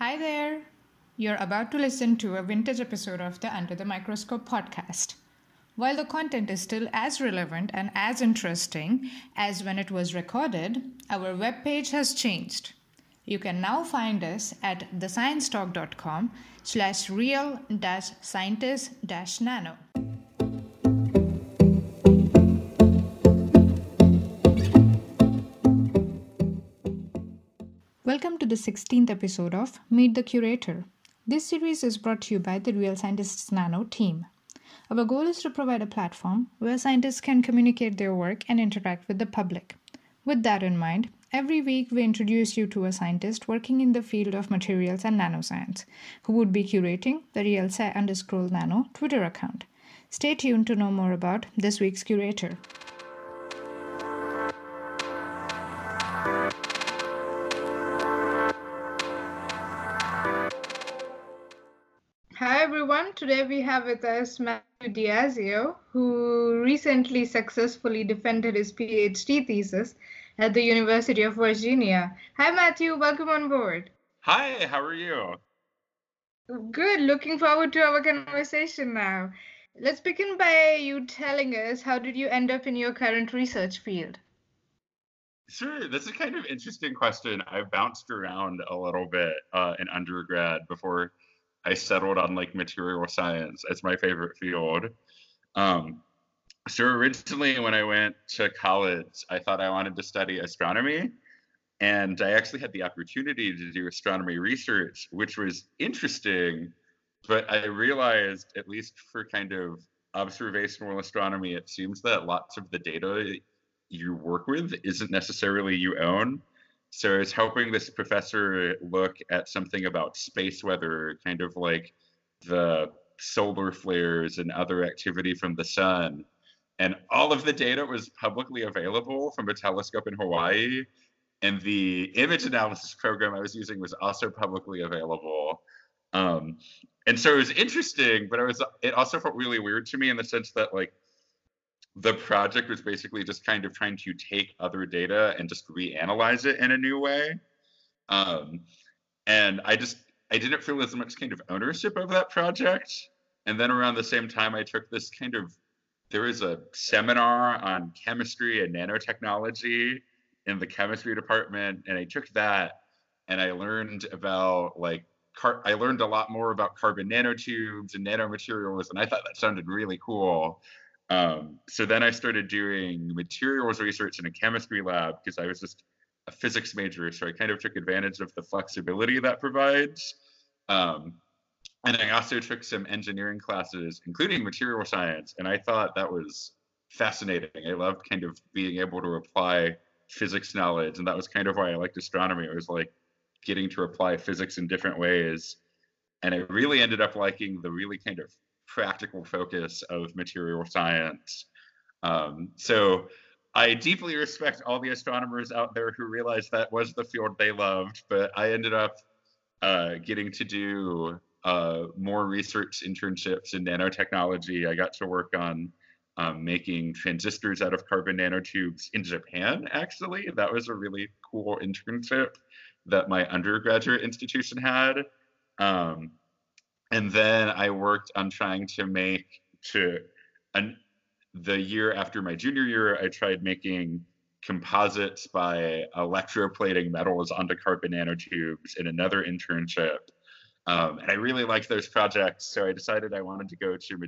Hi there. You're about to listen to a vintage episode of the Under the Microscope podcast. While the content is still as relevant and as interesting as when it was recorded, our webpage has changed. You can now find us at thesciencetalk.com slash real Welcome to the 16th episode of Meet the Curator. This series is brought to you by the Real Scientists Nano team. Our goal is to provide a platform where scientists can communicate their work and interact with the public. With that in mind, every week we introduce you to a scientist working in the field of materials and nanoscience who would be curating the Real Sci underscore Nano Twitter account. Stay tuned to know more about this week's curator. Today we have with us Matthew Diasio, who recently successfully defended his PhD thesis at the University of Virginia. Hi Matthew, welcome on board. Hi, how are you? Good. Looking forward to our conversation now. Let's begin by you telling us how did you end up in your current research field? Sure, that's a kind of interesting question. I bounced around a little bit uh, in undergrad before I settled on like material science as my favorite field. Um, so originally, when I went to college, I thought I wanted to study astronomy, and I actually had the opportunity to do astronomy research, which was interesting. But I realized, at least for kind of observational astronomy, it seems that lots of the data you work with isn't necessarily you own. So I was helping this professor look at something about space weather, kind of like the solar flares and other activity from the sun. And all of the data was publicly available from a telescope in Hawaii. And the image analysis program I was using was also publicly available. Um, and so it was interesting, but it was it also felt really weird to me in the sense that like the project was basically just kind of trying to take other data and just reanalyze it in a new way. Um, and I just I didn't feel as much kind of ownership of that project. And then around the same time, I took this kind of there was a seminar on chemistry and nanotechnology in the chemistry department, and I took that and I learned about like car- I learned a lot more about carbon nanotubes and nanomaterials, and I thought that sounded really cool. Um, so then I started doing materials research in a chemistry lab because I was just a physics major. So I kind of took advantage of the flexibility that provides. Um, and I also took some engineering classes, including material science. And I thought that was fascinating. I loved kind of being able to apply physics knowledge. And that was kind of why I liked astronomy. It was like getting to apply physics in different ways. And I really ended up liking the really kind of practical focus of material science. Um, so I deeply respect all the astronomers out there who realized that was the field they loved, but I ended up uh, getting to do uh, more research internships in nanotechnology. I got to work on um, making transistors out of carbon nanotubes in Japan, actually. That was a really cool internship that my undergraduate institution had. Um, and then I worked on trying to make to an, the year after my junior year, I tried making composites by electroplating metals onto carbon nanotubes in another internship. Um, and I really liked those projects, so I decided I wanted to go to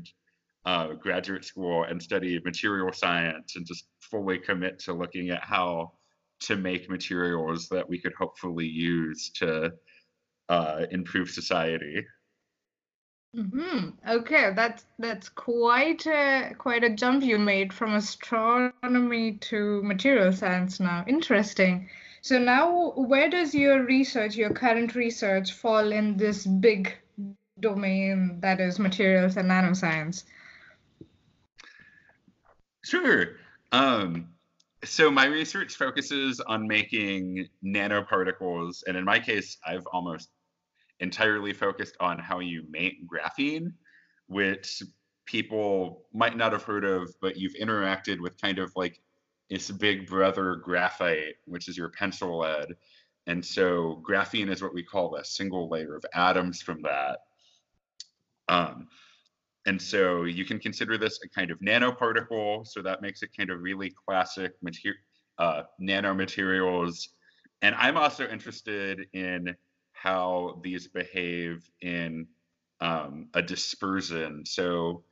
uh, graduate school and study material science and just fully commit to looking at how to make materials that we could hopefully use to uh, improve society. Hmm Okay, that's that's quite a quite a jump you made from astronomy to material science now. Interesting. So now, where does your research, your current research, fall in this big domain that is materials and nanoscience? Sure. Um, so my research focuses on making nanoparticles, and in my case, I've almost entirely focused on how you make graphene, which people might not have heard of, but you've interacted with kind of like its big brother graphite, which is your pencil lead. and so graphene is what we call a single layer of atoms from that. Um, and so you can consider this a kind of nanoparticle. So that makes it kind of really classic material, uh, nanomaterials. And I'm also interested in how these behave in um, a dispersion. So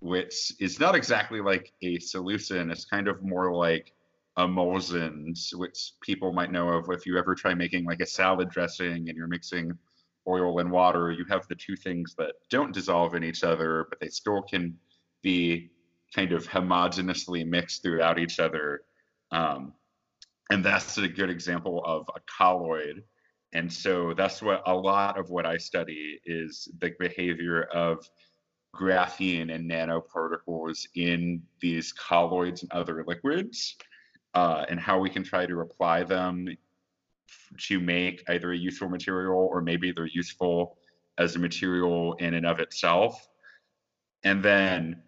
which is not exactly like a solution. It's kind of more like emulsions, which people might know of if you ever try making like a salad dressing and you're mixing oil and water, you have the two things that don't dissolve in each other, but they still can be kind of homogeneously mixed throughout each other. Um, and that's a good example of a colloid. And so that's what a lot of what I study is the behavior of graphene and nanoparticles in these colloids and other liquids uh, and how we can try to apply them to make either a useful material or maybe they're useful as a material in and of itself. And then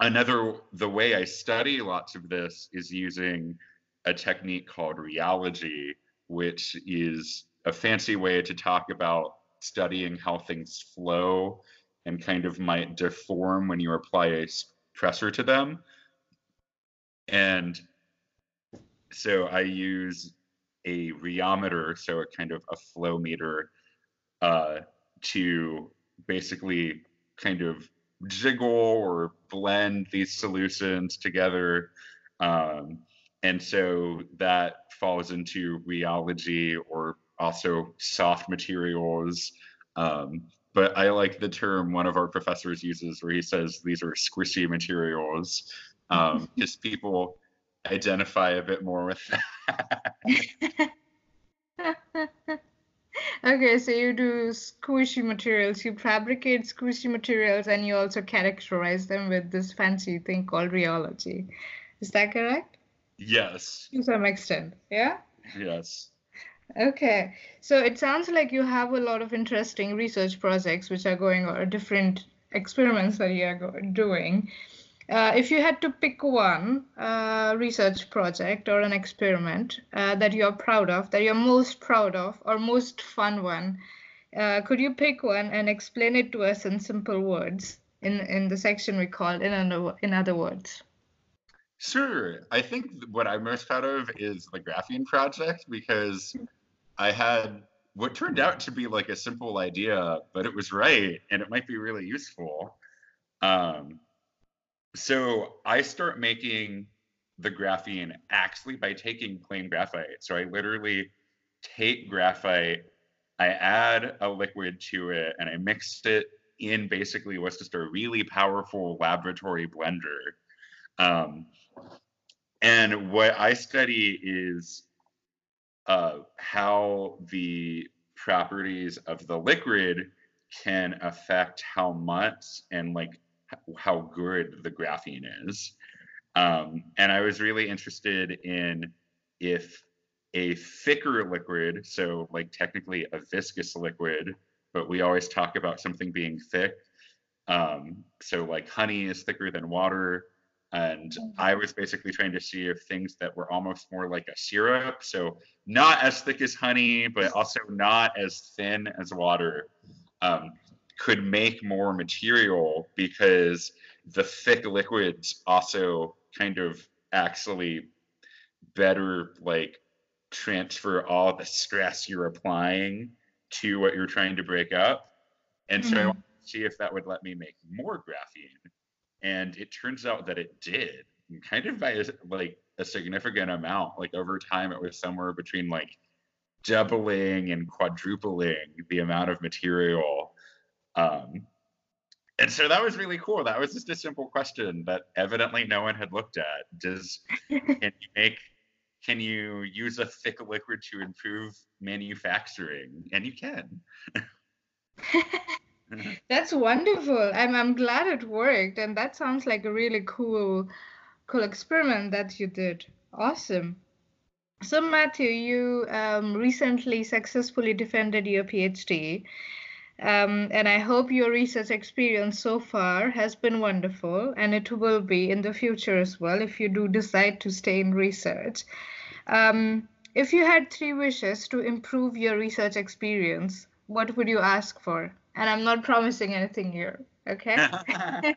another, the way I study lots of this is using a technique called rheology, which is a fancy way to talk about studying how things flow and kind of might deform when you apply a pressure to them. And so I use a rheometer, so a kind of a flow meter, uh, to basically kind of jiggle or blend these solutions together. Um, and so that falls into rheology or also soft materials. Um, but I like the term one of our professors uses where he says these are squishy materials because um, people identify a bit more with that. okay, so you do squishy materials, you fabricate squishy materials, and you also characterize them with this fancy thing called rheology. Is that correct? Yes. To some extent, yeah? Yes. Okay, so it sounds like you have a lot of interesting research projects which are going or different experiments that you are doing. Uh, if you had to pick one uh, research project or an experiment uh, that you're proud of, that you're most proud of, or most fun one, uh, could you pick one and explain it to us in simple words in, in the section we called in other, in other words? Sure. I think what I'm most proud of is the graphene project because I had what turned out to be like a simple idea, but it was right and it might be really useful. Um, so I start making the graphene actually by taking plain graphite. So I literally take graphite, I add a liquid to it, and I mix it in basically what's just a really powerful laboratory blender. Um, and what I study is uh, how the properties of the liquid can affect how much and like how good the graphene is. Um, and I was really interested in if a thicker liquid, so like technically a viscous liquid, but we always talk about something being thick. Um, so like honey is thicker than water. And mm-hmm. I was basically trying to see if things that were almost more like a syrup, so not as thick as honey, but also not as thin as water, um, could make more material because the thick liquids also kind of actually better like transfer all the stress you're applying to what you're trying to break up. And mm-hmm. so I mm-hmm. wanted to see if that would let me make more graphene. And it turns out that it did, kind of by like a significant amount. Like over time, it was somewhere between like doubling and quadrupling the amount of material um, and so that was really cool. That was just a simple question that evidently no one had looked at. Does can you make can you use a thick liquid to improve manufacturing? And you can. That's wonderful. I'm I'm glad it worked, and that sounds like a really cool cool experiment that you did. Awesome. So Matthew, you um, recently successfully defended your PhD um, and I hope your research experience so far has been wonderful, and it will be in the future as well if you do decide to stay in research. Um, If you had three wishes to improve your research experience, what would you ask for? And I'm not promising anything here, okay?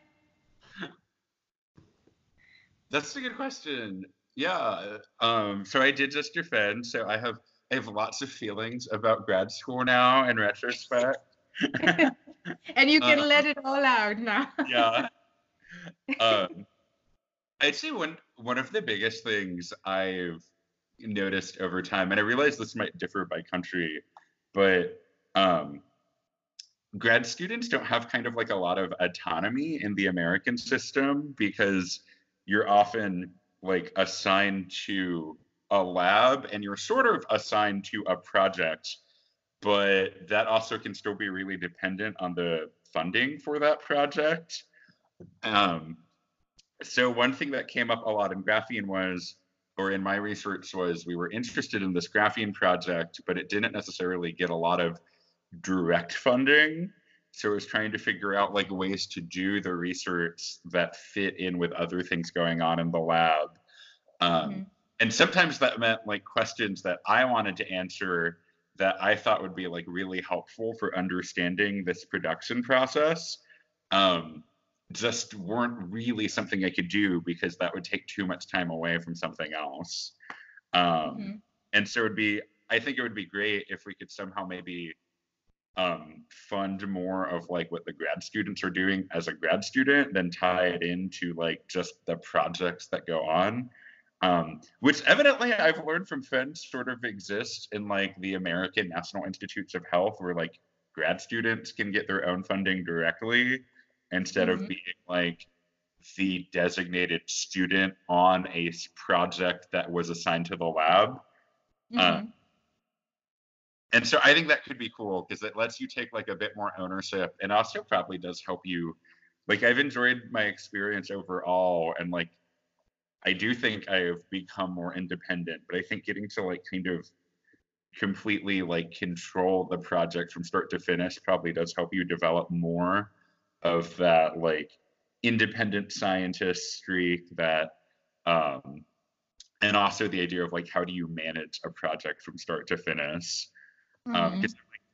That's a good question. Yeah. Um, so I did just defend. So I have I have lots of feelings about grad school now in retrospect. and you can uh, let it all out now. yeah. Um, I'd say one one of the biggest things I've noticed over time, and I realize this might differ by country, but um, grad students don't have kind of like a lot of autonomy in the American system because you're often like assigned to a lab and you're sort of assigned to a project, but that also can still be really dependent on the funding for that project. Um, so one thing that came up a lot in graphene was, or in my research was, we were interested in this graphene project, but it didn't necessarily get a lot of direct funding. So I was trying to figure out like ways to do the research that fit in with other things going on in the lab. Um, mm-hmm. And sometimes that meant like questions that I wanted to answer that I thought would be like really helpful for understanding this production process. Um, just weren't really something I could do because that would take too much time away from something else. Um, mm-hmm. And so it would be, I think it would be great if we could somehow maybe um, fund more of like what the grad students are doing as a grad student, than tie it into like just the projects that go on. Um, which evidently I've learned from friends sort of exists in like the American National Institutes of Health, where like grad students can get their own funding directly instead mm-hmm. of being like the designated student on a project that was assigned to the lab. Mm-hmm. Uh, and so I think that could be cool because it lets you take like a bit more ownership and also probably does help you. Like I've enjoyed my experience overall and like I do think I have become more independent, but I think getting to like kind of completely like control the project from start to finish probably does help you develop more of that like independent scientist streak that um and also the idea of like how do you manage a project from start to finish um, mm-hmm. um like,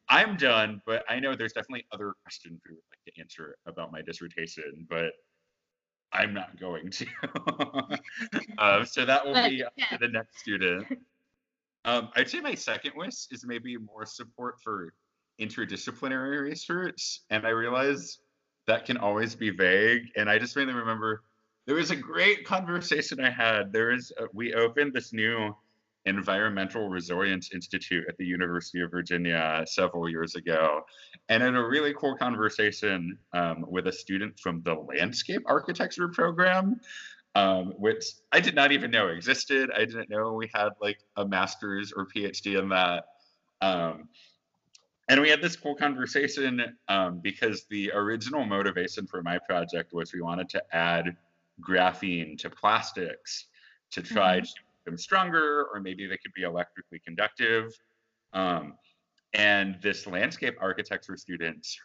i'm done but i know there's definitely other questions we would like to answer about my dissertation but i'm not going to um, so that will but, be up yeah. to the next student um, i'd say my second wish is maybe more support for interdisciplinary research and i realize that can always be vague. And I just mainly remember there was a great conversation I had. There is a, we opened this new Environmental Resilience Institute at the University of Virginia several years ago, and in a really cool conversation um, with a student from the landscape architecture program. Um, which I did not even know existed. I didn't know we had like a master's or PhD in that. Um, and we had this cool conversation um, because the original motivation for my project was we wanted to add graphene to plastics to try mm-hmm. to them stronger or maybe they could be electrically conductive um, and this landscape architecture student's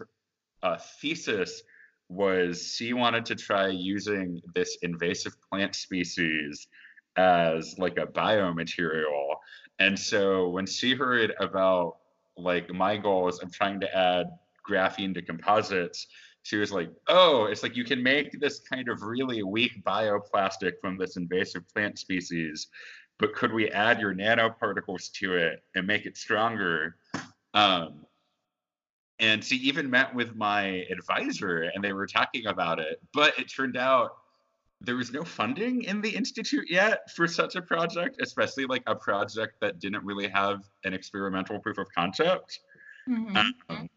uh, thesis was she wanted to try using this invasive plant species as like a biomaterial and so when she heard about like my goal is I'm trying to add graphene to composites. She was like, oh, it's like you can make this kind of really weak bioplastic from this invasive plant species, but could we add your nanoparticles to it and make it stronger? Um, and she even met with my advisor and they were talking about it, but it turned out there was no funding in the institute yet for such a project, especially like a project that didn't really have an experimental proof of concept. Mm-hmm. Um,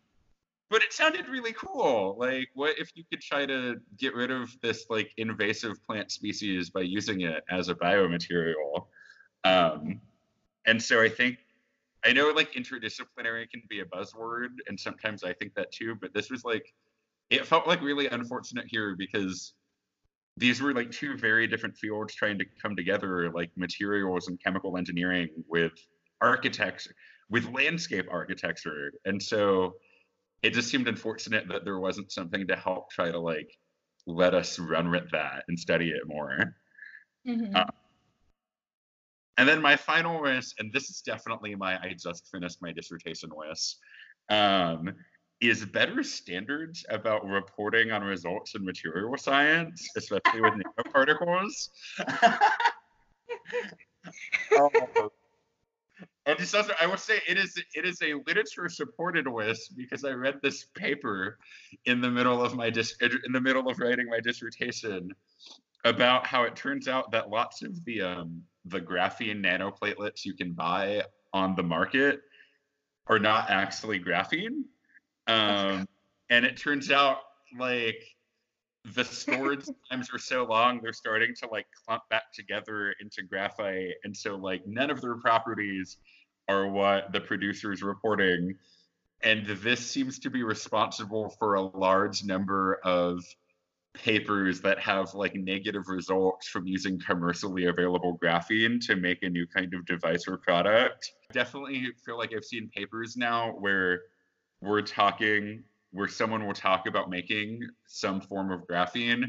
but it sounded really cool. Like, what if you could try to get rid of this like invasive plant species by using it as a biomaterial? Um, and so I think I know like interdisciplinary can be a buzzword, and sometimes I think that too. But this was like, it felt like really unfortunate here because these were like two very different fields trying to come together, like materials and chemical engineering with architects, with landscape architecture. And so it just seemed unfortunate that there wasn't something to help try to like let us run with that and study it more. Mm-hmm. Uh, And then my final wish, and this is definitely my I just finished my dissertation wish, um, is better standards about reporting on results in material science, especially with nanoparticles. um, and just also, I will say it is it is a literature supported wish because I read this paper in the middle of my dis- in the middle of writing my dissertation about how it turns out that lots of the um, the graphene nanoplatelets you can buy on the market are not actually graphene. Um, and it turns out like the storage times are so long, they're starting to like clump back together into graphite. And so like none of their properties are what the producer is reporting. And this seems to be responsible for a large number of papers that have like negative results from using commercially available graphene to make a new kind of device or product. Definitely feel like I've seen papers now where we're talking, where someone will talk about making some form of graphene.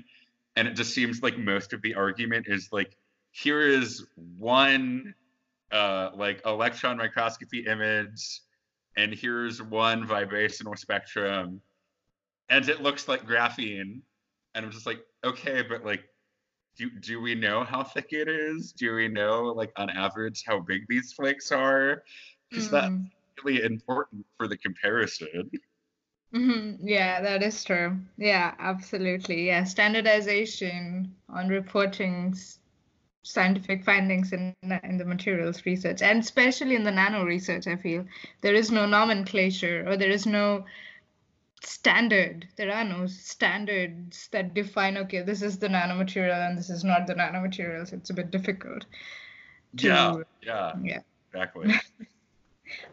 And it just seems like most of the argument is like, here is one uh, like electron microscopy image, and here's one vibrational spectrum, and it looks like graphene and I'm just like, okay, but like, do do we know how thick it is? Do we know like on average how big these flakes are? Because mm. that's really important for the comparison. Mm-hmm. Yeah, that is true. Yeah, absolutely. Yeah, standardization on reporting scientific findings in in the materials research, and especially in the nano research, I feel there is no nomenclature or there is no standard there are no standards that define okay this is the nanomaterial and this is not the nanomaterials it's a bit difficult to, yeah yeah yeah exactly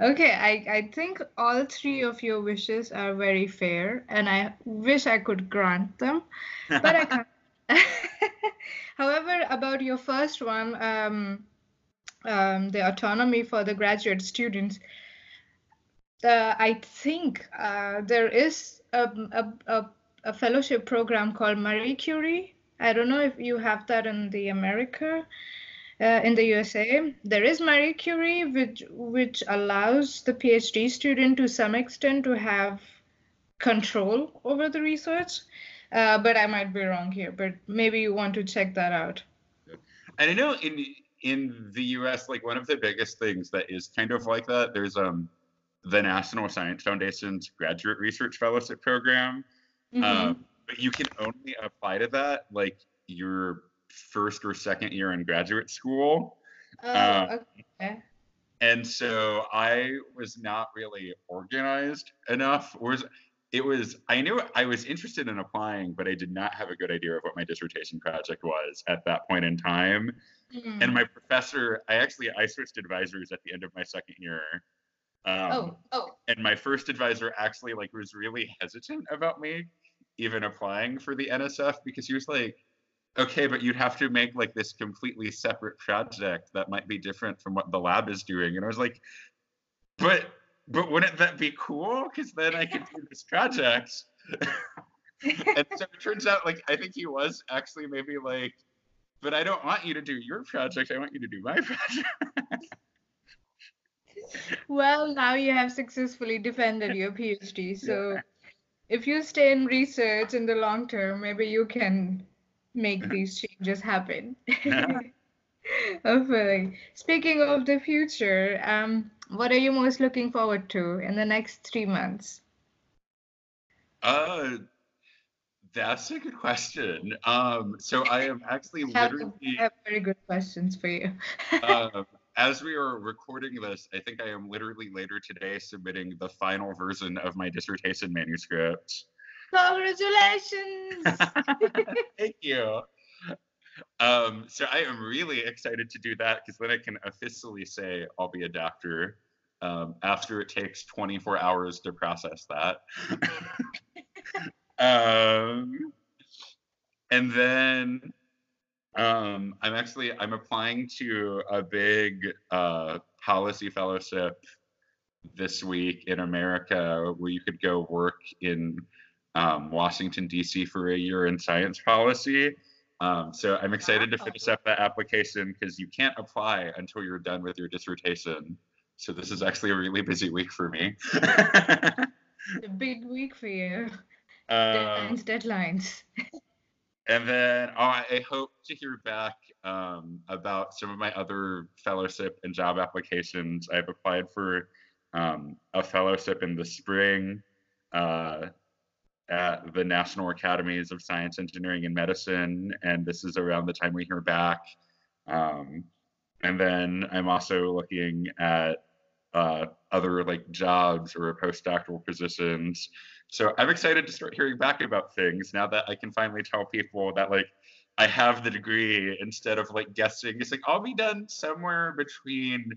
okay I, I think all three of your wishes are very fair and i wish i could grant them but i can't however about your first one um, um, the autonomy for the graduate students uh, I think uh, there is a, a, a, a, fellowship program called Marie Curie. I don't know if you have that in the America, uh, in the USA. There is Marie Curie, which which allows the PhD student to some extent to have control over the research. Uh, but I might be wrong here. But maybe you want to check that out. And I know in in the US, like one of the biggest things that is kind of like that. There's um the National Science Foundation's graduate research fellowship program. Mm-hmm. Um, but you can only apply to that like your first or second year in graduate school. Oh, uh, okay. And so I was not really organized enough. Was it was I knew I was interested in applying, but I did not have a good idea of what my dissertation project was at that point in time. Mm-hmm. And my professor, I actually I switched advisors at the end of my second year. Um, oh, oh. And my first advisor actually like was really hesitant about me even applying for the NSF because he was like, okay, but you'd have to make like this completely separate project that might be different from what the lab is doing. And I was like, but but wouldn't that be cool? Because then I could do this project. and so it turns out like I think he was actually maybe like, but I don't want you to do your project. I want you to do my project well, now you have successfully defended your PhD. So yeah. if you stay in research in the long term, maybe you can make these changes happen. Hopefully. Speaking of the future, um, what are you most looking forward to in the next three months? Uh, that's a good question. Um, so I am actually literally. I have very good questions for you. um, as we are recording this, I think I am literally later today submitting the final version of my dissertation manuscript. Congratulations! Thank you. Um, so I am really excited to do that because then I can officially say I'll be a doctor um, after it takes 24 hours to process that. um, and then um, I'm actually I'm applying to a big uh, policy fellowship this week in America where you could go work in um, Washington D.C. for a year in science policy. Um, so I'm excited to finish up that application because you can't apply until you're done with your dissertation. So this is actually a really busy week for me. a big week for you. Um, deadlines, deadlines. and then oh, I hope to hear back um, about some of my other fellowship and job applications. I've applied for um, a fellowship in the spring uh, at the National Academies of Science, Engineering, and Medicine, and this is around the time we hear back. Um, and then I'm also looking at uh, other like jobs or postdoctoral positions. So I'm excited to start hearing back about things now that I can finally tell people that like I have the degree instead of like guessing. It's like I'll be done somewhere between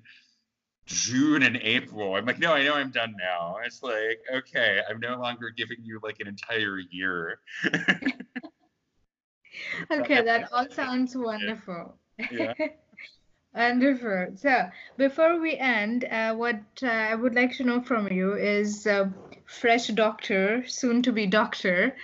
June and April. I'm like, no, I know I'm done now. It's like, okay, I'm no longer giving you like an entire year. okay, that all sounds wonderful. Yeah. Wonderful. So before we end, uh, what uh, I would like to know from you is, uh, fresh doctor, soon to be doctor.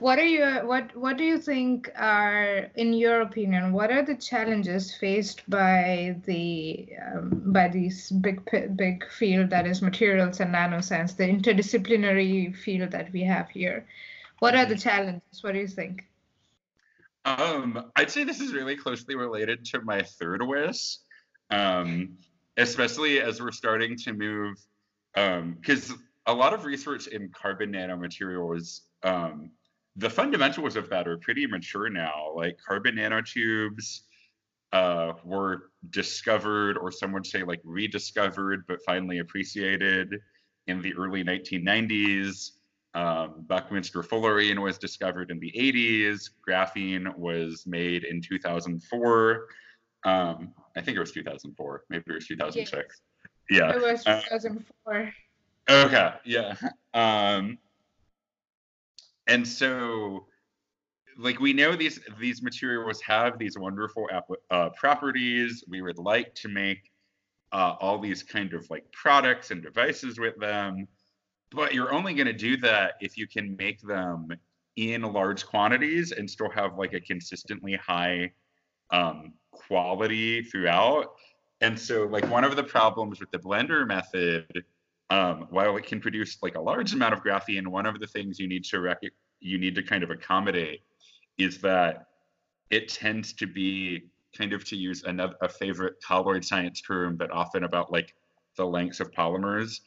What are your what What do you think are, in your opinion, what are the challenges faced by the um, by this big big field that is materials and nanoscience, the interdisciplinary field that we have here? What are the mm-hmm. challenges? What do you think? Um, I'd say this is really closely related to my third wish, um, especially as we're starting to move, because um, a lot of research in carbon nanomaterials, um, the fundamentals of that are pretty mature now. Like carbon nanotubes uh, were discovered, or some would say like rediscovered, but finally appreciated in the early 1990s. Um, Buckminster fullerene was discovered in the 80s. Graphene was made in 2004. Um, I think it was 2004. Maybe it was 2006. Yes. Yeah. It was 2004. Uh, okay. Yeah. Um, and so, like we know these these materials have these wonderful uh, properties. We would like to make uh, all these kind of like products and devices with them but you're only going to do that if you can make them in large quantities and still have like a consistently high um, quality throughout. And so, like one of the problems with the blender method, um, while it can produce like a large amount of graphene, one of the things you need to rec- you need to kind of accommodate is that it tends to be kind of to use another a favorite colloid science term, but often about like the lengths of polymers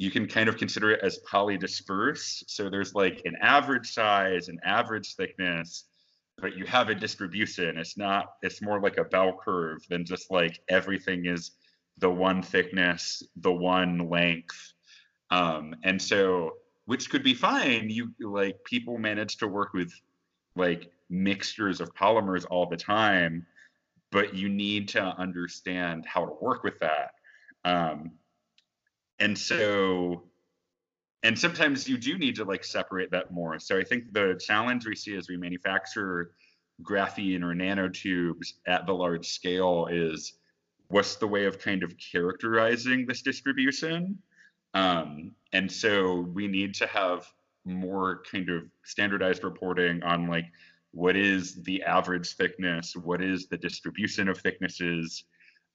you can kind of consider it as polydisperse. So there's like an average size, an average thickness, but you have a distribution. It's not, it's more like a bell curve than just like everything is the one thickness, the one length. Um, and so, which could be fine. You like people manage to work with like mixtures of polymers all the time, but you need to understand how to work with that. Um, and so and sometimes you do need to like separate that more so i think the challenge we see as we manufacture graphene or nanotubes at the large scale is what's the way of kind of characterizing this distribution? Um, and so we need to have more kind of standardized reporting on like what is the average thickness? What is the distribution of thicknesses?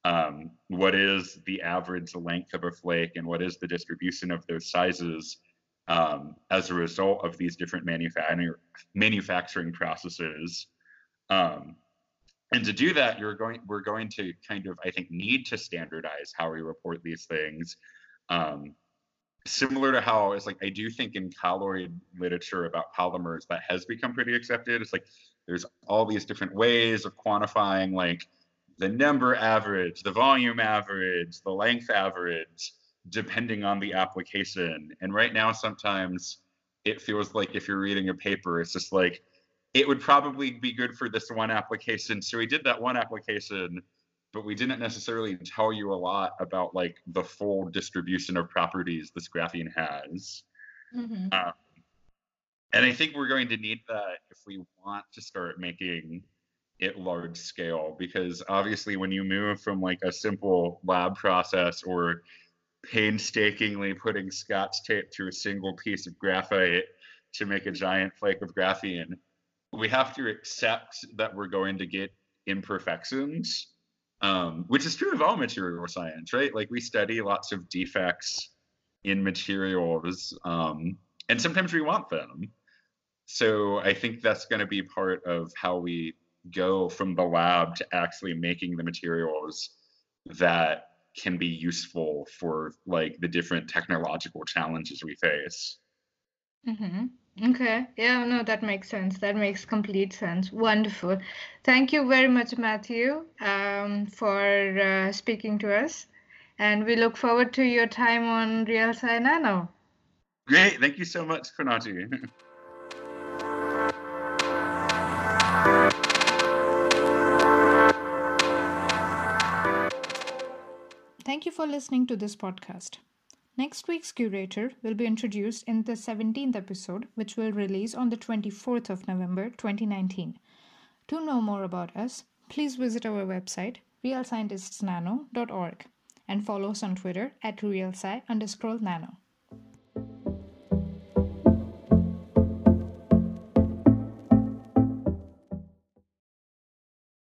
Um, what is the average length of a flake? And what is the distribution of those sizes um, as a result of these different manufa- manufacturing processes. Um, and to do that, you're going, we're going to kind of, I think, need to standardize how we report these things. Um, similar to how it's like, I do think in colloid literature about polymers that has become pretty accepted. It's like there's all these different ways of quantifying like the number average, the volume average, the length average, depending on the application. And right now, sometimes it feels like if you're reading a paper, it's just like, it would probably be good for this one application. So we did that one application, but we didn't necessarily tell you a lot about like the full distribution of properties this graphene has. Mm-hmm. Um, and I think we're going to need that if we want to start making it large scale because obviously when you move from like a simple lab process or painstakingly putting scotch tape to a single piece of graphite to make a giant flake of graphene we have to accept that we're going to get imperfections, um, which is true of all material science, right? Like we study lots of defects in materials, um, and sometimes we want them. So I think that's going to be part of how we go from the lab to actually making the materials that can be useful for like the different technological challenges we face. Mm-hmm. Okay. Yeah, no, that makes sense. That makes complete sense. Wonderful. Thank you very much, Matthew, um, for uh, speaking to us. And we look forward to your time on Real Sci Nano. Great. Thank you so much, Pranoti. Thank you for listening to this podcast. Next week's curator will be introduced in the 17th episode, which will release on the 24th of November 2019. To know more about us, please visit our website, realscientistsnano.org, and follow us on Twitter at realsci underscore nano.